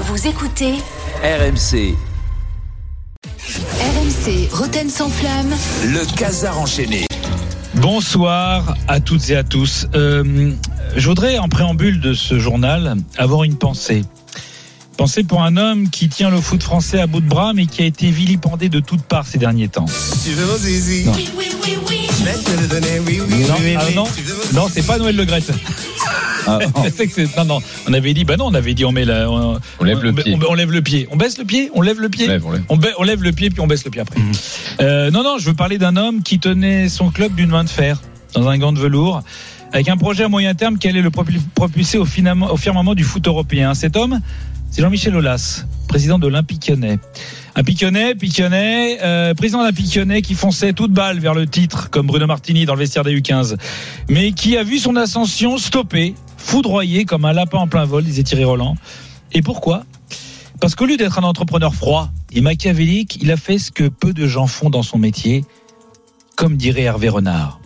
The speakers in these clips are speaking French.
Vous écoutez RMC, RMC Roten sans flamme. le casar enchaîné. Bonsoir à toutes et à tous. Euh, je voudrais, en préambule de ce journal, avoir une pensée. Pensée pour un homme qui tient le foot français à bout de bras, mais qui a été vilipendé de toutes parts ces derniers temps. Non. Non, ah non, non, c'est pas Noël Le Grette. C'est- non, non, on avait dit, bah non, on avait dit, on met la, on, On lève le on- pied. on, on lève le pied, on baisse le pied, on lève le pied. Lève, on lève. On, ba- on lève le pied puis on baisse le pied après. Euh, non, non, je veux parler d'un homme qui tenait son club d'une main de fer dans un gant de velours, avec un projet à moyen terme qui allait le propu- propulser au, au firmament du foot européen. Cet homme, c'est Jean-Michel Aulas, président de l'Olympique lyonnais. Un piquionnet, piquionnet, euh, président d'un piquionnet qui fonçait toute balle vers le titre, comme Bruno Martini dans le vestiaire des U15, mais qui a vu son ascension stoppée, foudroyé comme un lapin en plein vol, disait Thierry Roland. Et pourquoi? Parce qu'au lieu d'être un entrepreneur froid et machiavélique, il a fait ce que peu de gens font dans son métier, comme dirait Hervé Renard.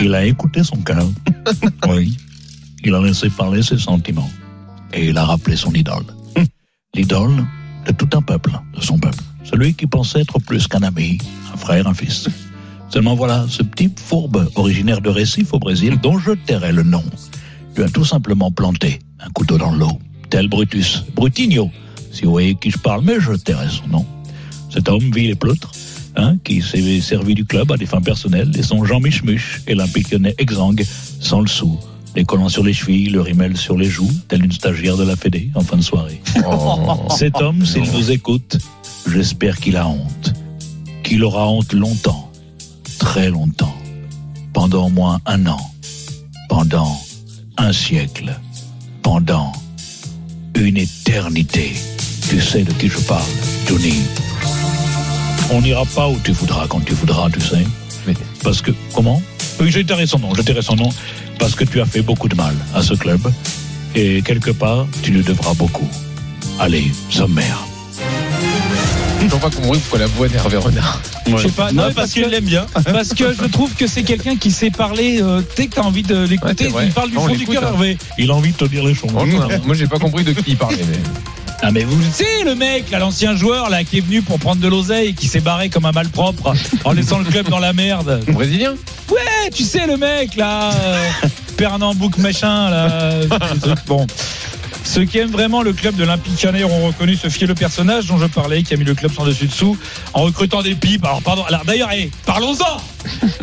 Il a écouté son cœur. Oui. Il a laissé parler ses sentiments. Et il a rappelé son idole. L'idole de tout un peuple, de son peuple. Celui qui pensait être plus qu'un ami, un frère, un fils. Seulement voilà, ce petit fourbe originaire de Recife au Brésil, dont je tairai le nom, lui a tout simplement planté un couteau dans l'eau, tel Brutus, Brutigno, si vous voyez qui je parle, mais je tairai son nom. Cet homme vit les pleutres, hein, qui s'est servi du club à des fins personnelles, et son Jean Michmuche et l'impiquionnet exsangue sans le sou, les collants sur les chevilles, le rimel sur les joues, tel une stagiaire de la Fédé en fin de soirée. Oh. Cet homme, s'il nous écoute, j'espère qu'il a honte. Qu'il aura honte longtemps, très longtemps, pendant au moins un an, pendant un siècle, pendant une éternité. Tu sais de qui je parle, Johnny. On n'ira pas où tu voudras quand tu voudras, tu sais. Parce que, comment? Oui, je tairai son nom, tairai son nom, parce que tu as fait beaucoup de mal à ce club. Et quelque part, tu lui devras beaucoup. Allez, sommaire. Je n'ai pas compris pourquoi la voix d'Hervé Renard. Je sais pas, non, parce qu'il l'aime bien. Parce que je trouve que c'est quelqu'un qui sait parler. Euh, dès que t'as envie de l'écouter, il parle du Non, on fond du cœur, hein. Hervé. Il a envie de te dire les choses. Moi, j'ai pas compris de qui il parlait. Mais... Ah mais vous le savez le mec, là, l'ancien joueur là qui est venu pour prendre de l'oseille et qui s'est barré comme un malpropre en laissant le club dans la merde. Brésilien Ouais, tu sais le mec là, euh, Pernambouc machin là. Bon. Ceux qui aiment vraiment le club de l'Olympique Lyonnais ont reconnu ce fielleux personnage dont je parlais, qui a mis le club sans dessus dessous, en recrutant des pipes. Alors pardon. Alors d'ailleurs, parlons-en.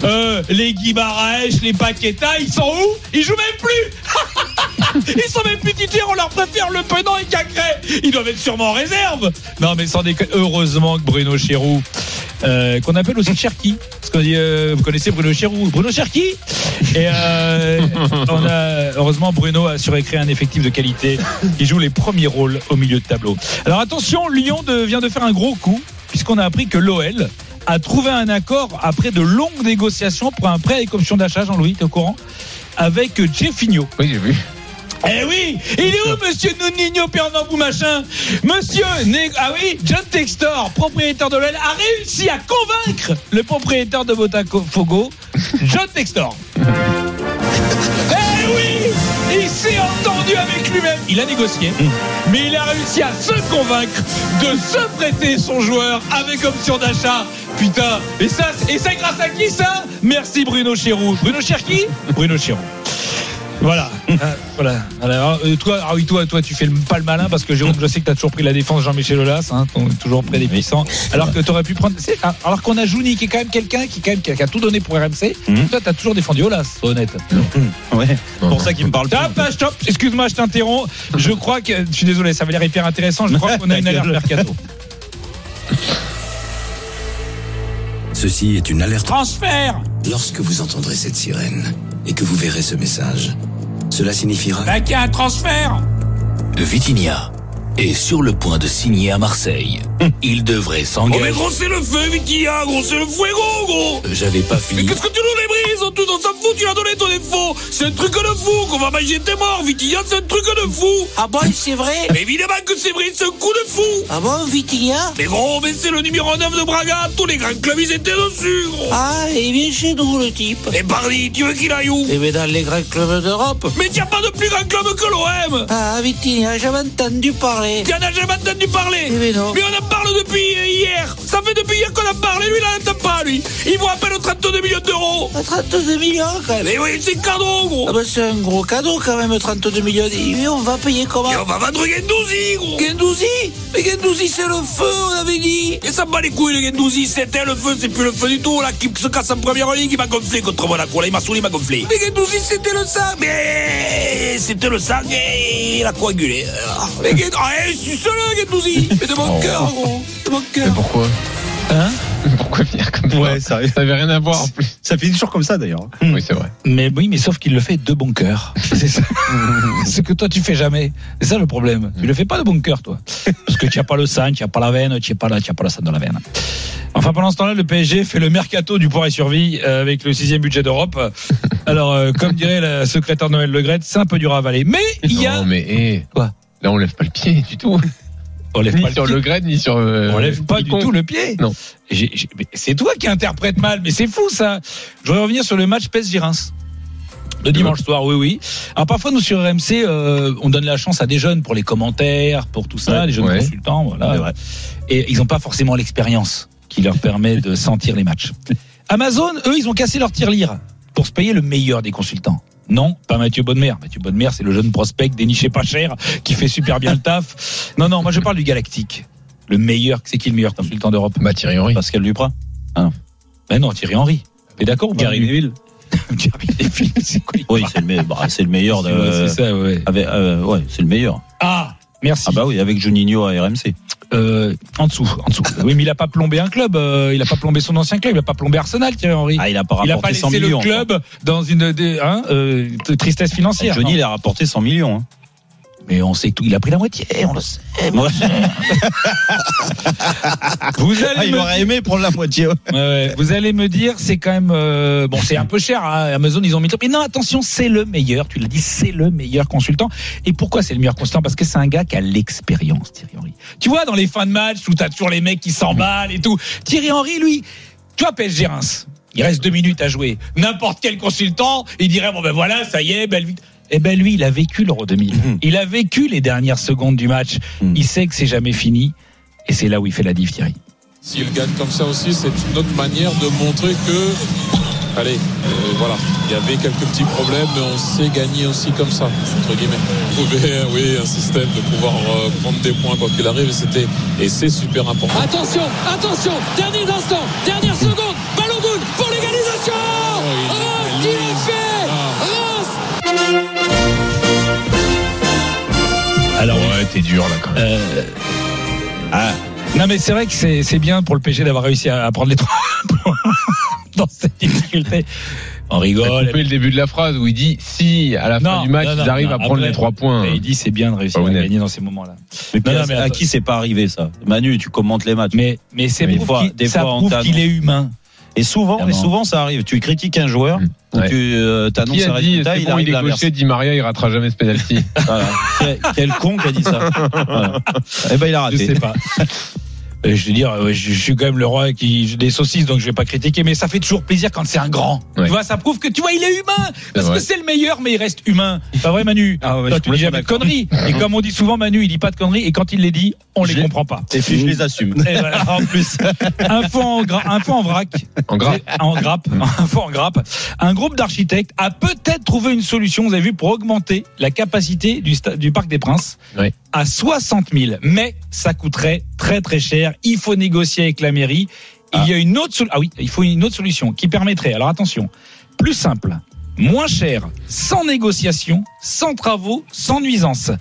Euh, les Guimaraes, les Paqueta, ils sont où? Ils jouent même plus. Ils sont même plus titulaires, on leur préfère Le Penant et Cacré. Ils doivent être sûrement en réserve. Non, mais sans déconner. Heureusement que Bruno Chéroux, euh, qu'on appelle aussi Cherki, parce que euh, vous connaissez Bruno Chéroux. Bruno Cherki Et euh, on a, heureusement, Bruno a su créer un effectif de qualité qui joue les premiers rôles au milieu de tableau. Alors attention, Lyon vient de faire un gros coup, puisqu'on a appris que l'OL a trouvé un accord après de longues négociations pour un prêt avec option d'achat, Jean-Louis, t'es au courant? Avec Jeffinho. Oui, j'ai vu. Eh oui, il est où Monsieur Nuninho Pernambou machin Monsieur, ah oui, John Textor, propriétaire de l'OL, a réussi à convaincre le propriétaire de Botafogo, John Textor. Eh oui, il s'est entendu avec lui-même. Il a négocié, mais il a réussi à se convaincre de se prêter son joueur avec option d'achat. Putain, et ça, et ça grâce à qui ça? Merci Bruno Chéroux. Bruno Cherki? Bruno Chéroux. Voilà. Ah, voilà. Alors, euh, toi, ah oui, toi, toi, tu fais le- pas le malin parce que Jérôme, je sais que tu as toujours pris la défense Jean-Michel Aulas, hein, toujours près des puissants. Alors que tu aurais pu prendre. ah, Alors qu'on a Jouni qui est quand même quelqu'un qui, quand même, qui a, qui a tout donné pour RMC. Toi, tu as toujours défendu Aulas, sois honnête. Ouais, pour ça qu'il me parle plus. Stop, ah, stop, excuse-moi, je t'interromps. Je crois que. Je suis désolé, ça va l'air hyper intéressant. Je crois qu'on a une alerte mercato. Ceci est une alerte. Transfert Lorsque vous entendrez cette sirène et que vous verrez ce message, cela signifiera Bah, qu'il y a un transfert Vitinia est sur le point de signer à Marseille. Il devrait Oh s'engager. mais gros c'est le feu Vitinha gros c'est le fuego gros J'avais pas Mais fini. qu'est-ce que tu nous on s'en fout tu l'as donné ton info. C'est un truc de fou qu'on va manger tes morts Vitinha c'est un truc de fou. Ah bon, c'est vrai Mais évidemment que c'est vrai c'est un coup de fou. Ah bon, Vitinha Mais gros mais c'est le numéro 9 de Braga Tous les grands clubs ils étaient dessus. Gros Ah, il vient chez nous, le type. Et Bardi tu veux qu'il aille où Eh bien, dans les grands clubs d'Europe. Mais t'y a pas de plus grand club que l'OM Ah, Vitinha, j'avais entendu parler. T'en as jamais entendu parler Eh ben non. Mais on en parle depuis hier. Ça fait depuis hier qu'on en parle. Et lui il en entend pas lui. Il à peine 32 millions d'euros. Ah, 32 millions, quand même. Mais oui c'est cadeau gros Ah ben, c'est un gros cadeau, quand même, 32 millions. Et on va payer comment Et on va vendre Gendouzi gros Gendouzi Mais Gendouzi, c'est le feu, on avait dit. Et ça me bat les couilles, le Gendouzi. C'était le feu, c'est plus le feu du tout. Là, qui se casse en première ligue, il m'a gonflé contre Monaco. Là, il m'a saoulé, il m'a gonflé. Mais Gendouzi, c'était le sang. Mais c'était le sang et il a coagulé. Ah, Mais Gendouzi, ah, eh, suce-le, Gendouzi. Mais de mon Oh. cœur, gros. De mon Mais cœur. pourquoi Hein Pourquoi finir comme ça Ouais, ça, avait rien à voir en plus. ça finit toujours comme ça d'ailleurs. Oui, c'est vrai. Mais oui, mais sauf qu'il le fait de bon cœur. C'est ça. Ce que toi tu fais jamais. C'est ça le problème. Tu le fais pas de bon cœur, toi. Parce que tu n'as pas le sang, tu n'as pas la veine, tu n'as pas, la- tu as pas le sang dans la veine. Enfin, pendant ce temps-là, le PSG fait le mercato du poids et survie euh, avec le sixième budget d'Europe. Alors, euh, comme dirait la secrétaire Noël Le Gret, c'est un peu dur à avaler. Mais il y a. Non, mais eh, Quoi? Là, on lève pas le pied du tout. On lève Ni pas sur le grade, ni sur. euh, On lève pas du tout le pied. Non. C'est toi qui interprète mal, mais c'est fou ça. Je voudrais revenir sur le match PSG Reims. De dimanche soir, oui, oui. Alors parfois, nous sur RMC, euh, on donne la chance à des jeunes pour les commentaires, pour tout ça, Ouais, les jeunes ouais. consultants, voilà. Et ils n'ont pas forcément l'expérience qui leur permet de sentir les matchs. Amazon, eux, ils ont cassé leur tirelire pour se payer le meilleur des consultants. Non, pas Mathieu Bonnemer. Mathieu Bonnemer, c'est le jeune prospect déniché pas cher, qui fait super bien le taf. Non, non, moi je parle du Galactique. Le meilleur, c'est qui le meilleur consultant d'Europe? Bah, Thierry Henry. Pascal Duprat. Ben non, Thierry Henry. T'es d'accord Gary Neville. Gary Neville, c'est quoi? Oui, c'est le, me- bah, c'est le meilleur. De, C'est ça, ouais. avec, euh, ouais, c'est le meilleur. Ah, merci. Ah bah oui, avec Juninho à RMC. Euh, en dessous, en dessous. Oui, mais il a pas plombé un club. euh, il a pas plombé son ancien club. Il a pas plombé Arsenal, Thierry Henry. Ah, il a pas il a rapporté pas 100 laissé le millions. club dans une des- hein, euh, tristesse financière. Johnny, il a rapporté 100 millions. hein. Mais on sait tout. Il a pris la moitié. On le sait. Ouais. Vous Ah, allez il me aurait aimé prendre la moitié. ouais. Vous allez me dire, c'est quand même euh, bon, c'est un peu cher. hein. Amazon, ils ont mis. Mais non, attention, c'est le meilleur. Tu l'as dit, c'est le meilleur consultant. Et pourquoi c'est le meilleur consultant? Parce que c'est un gars qui a l'expérience, Thierry Henry. Tu vois, dans les fins de match où t'as toujours les mecs qui s'emballent et tout. Thierry Henry, lui, tu vois, PSG Reims. Il reste deux minutes à jouer. N'importe quel consultant, il dirait bon ben voilà, ça y est, belle vie. Eh ben lui, il a vécu l'Euro 2000. Il a vécu les dernières secondes du match. Mm. Il sait que c'est jamais fini. Et c'est là où il fait la diff, Thierry. S'il gagne comme ça aussi, c'est une autre manière de montrer que, allez, euh, voilà, il y avait quelques petits problèmes, mais on sait gagner aussi comme ça, entre guillemets. Trouver, oui, un système de pouvoir euh, prendre des points quoi qu'il arrive, et c'était, et c'est super important. Attention, attention, derniers instants, dernière seconde, Euh, ah. Non mais c'est vrai que c'est c'est bien pour le PSG d'avoir réussi à, à prendre les trois points dans cette difficulté. On rigole. coupé le début de la phrase où il dit si à la fin du match non, non, ils arrivent non, à prendre après, les trois points. Et il dit c'est bien de réussir à gagner dans ces moments-là. Mais à- mais à qui c'est pas arrivé ça? Manu, tu commentes les matchs. Mais mais c'est Des prouve fois- des ça fois, prouve qu'il est humain. Et souvent, et souvent, ça arrive. Tu critiques un joueur, Mm. ou Ouais. tu euh, t'annonces Qui un a dit résultat, il bon, arrive il est gaucher, Di Maria, il ratera jamais ce penalty. Voilà. quel, quel con qui a dit ça Voilà. Eh ben, il a Je raté. sais pas. Euh, Je veux dire, euh, je, suis quand même le roi qui des saucisses, donc je vais pas critiquer, mais ça fait toujours plaisir quand c'est un grand. Ouais. Tu vois, ça prouve que tu vois, il est humain, parce que c'est le meilleur, mais il reste humain. Pas vrai, Manu Ah ouais, Toi, tu dis jamais de conneries. Et comme on dit souvent, Manu, il dit pas de conneries, et quand il les dit, on les comprend pas. Et puis je les assume. Et voilà, en plus, info en, info en vrac, En gras. en grappe, info en grappe. Un groupe d'architectes a peut-être trouvé une solution, vous avez vu, pour augmenter la capacité du, sta- du Parc des Princes Oui. à 60 000. Mais ça coûterait très très cher. Il faut négocier avec la mairie. Il y a une autre ah oui, il faut une autre solution qui permettrait. Alors attention, plus simple, moins cher, sans négociation, sans travaux, sans nuisance.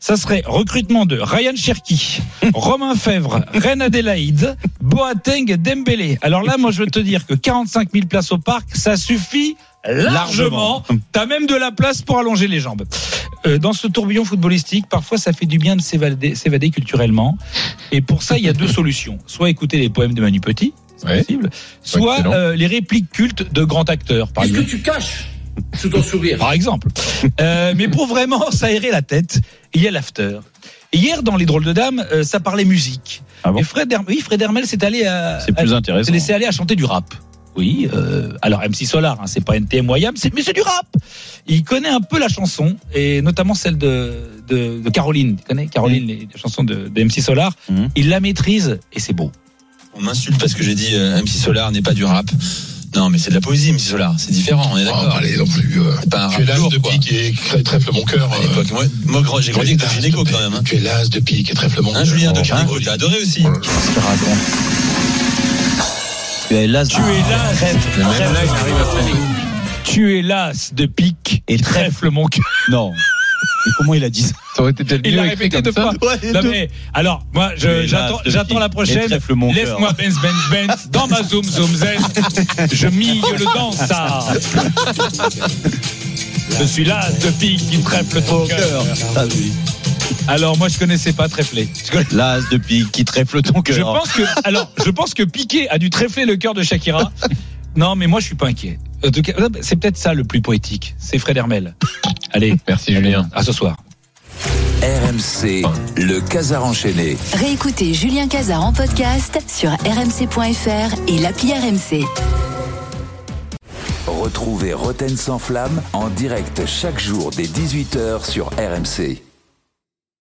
Ça serait recrutement de Ryan Cherki, Romain Fèvre, Reine Adélaïde, Boateng et Dembélé. Alors là, moi, je veux te dire que 45 000 places au parc, ça suffit largement. T'as même de la place pour allonger les jambes. Euh, dans ce tourbillon footballistique, parfois ça fait du bien de s'évader, culturellement. Et pour ça, il y a deux solutions. Soit écouter les poèmes de Manu Petit, c'est Ouais. possible. Soit euh, les répliques cultes de grands acteurs, par Qu'est-ce que tu caches sous ton sourire Par exemple. Euh, mais pour vraiment s'aérer la tête, il y a l'after. Hier, dans Les Drôles de Dames, euh, ça parlait musique. Ah bon Et Fred, Herm- oui, Fred Hermel s'est allé à, C'est plus à- intéressant. s'est laissé aller à chanter du rap. Oui, euh, alors MC Solar, hein, c'est pas NTM Wayam, c'est, mais c'est du rap. Il connaît un peu la chanson, et notamment celle de, de, de Caroline. Tu connais Caroline, les, les chansons de, de MC Solar. Mhm. Il la maîtrise, et c'est beau. On m'insulte parce que j'ai dit euh, MC Solar n'est pas du rap. Non, mais c'est de la poésie, MC Solar. C'est différent, on est d'accord. Oh, allez, non plus. euh, C'est pas un tu es l'as de pique et crè- trèfle mon cœur. À euh, moi, moi, j'ai tu grandi es avec de quand même. hein. Tu es l'as de pique et trèfle mon Hein, cœur. Julien de Oh, hein, t'as adoré aussi. oh. Qu'est-ce qu'il raconte? Tu es las. Tu es tu es las de pique Et trèfle mon cœur. Non. Mais comment il a dit ça? Ça aurait été peut-être Il l'a répété deux fois. Non, mais, alors, moi, Tu je, es j'attends, las de j'attends la pique prochaine. et trèfle mon cœur. Laisse-moi Benz, Benz, Benz dans ma zoom, zoom, zen. Je mille le dans ça. Je suis là, de pique qui trèfle ton cœur. Ah oui. Alors, moi, je connaissais pas trèfler. Je, connais- L'as de pique qui trèfle ton je cœur. pense que, alors, je pense que Piqué a dû trèfler le cœur de Shakira. Non, mais moi, je suis pas inquiet. En tout cas, c'est peut-être ça le plus poétique. C'est Fred Hermel. Allez. Merci Julien. À ce soir. RMC, le Casar enchaîné. Réécoutez Julien Cazard en podcast sur rmc.fr et l'appli RMC. Retrouvez Roten sans flamme en direct chaque jour dès 18h sur RMC.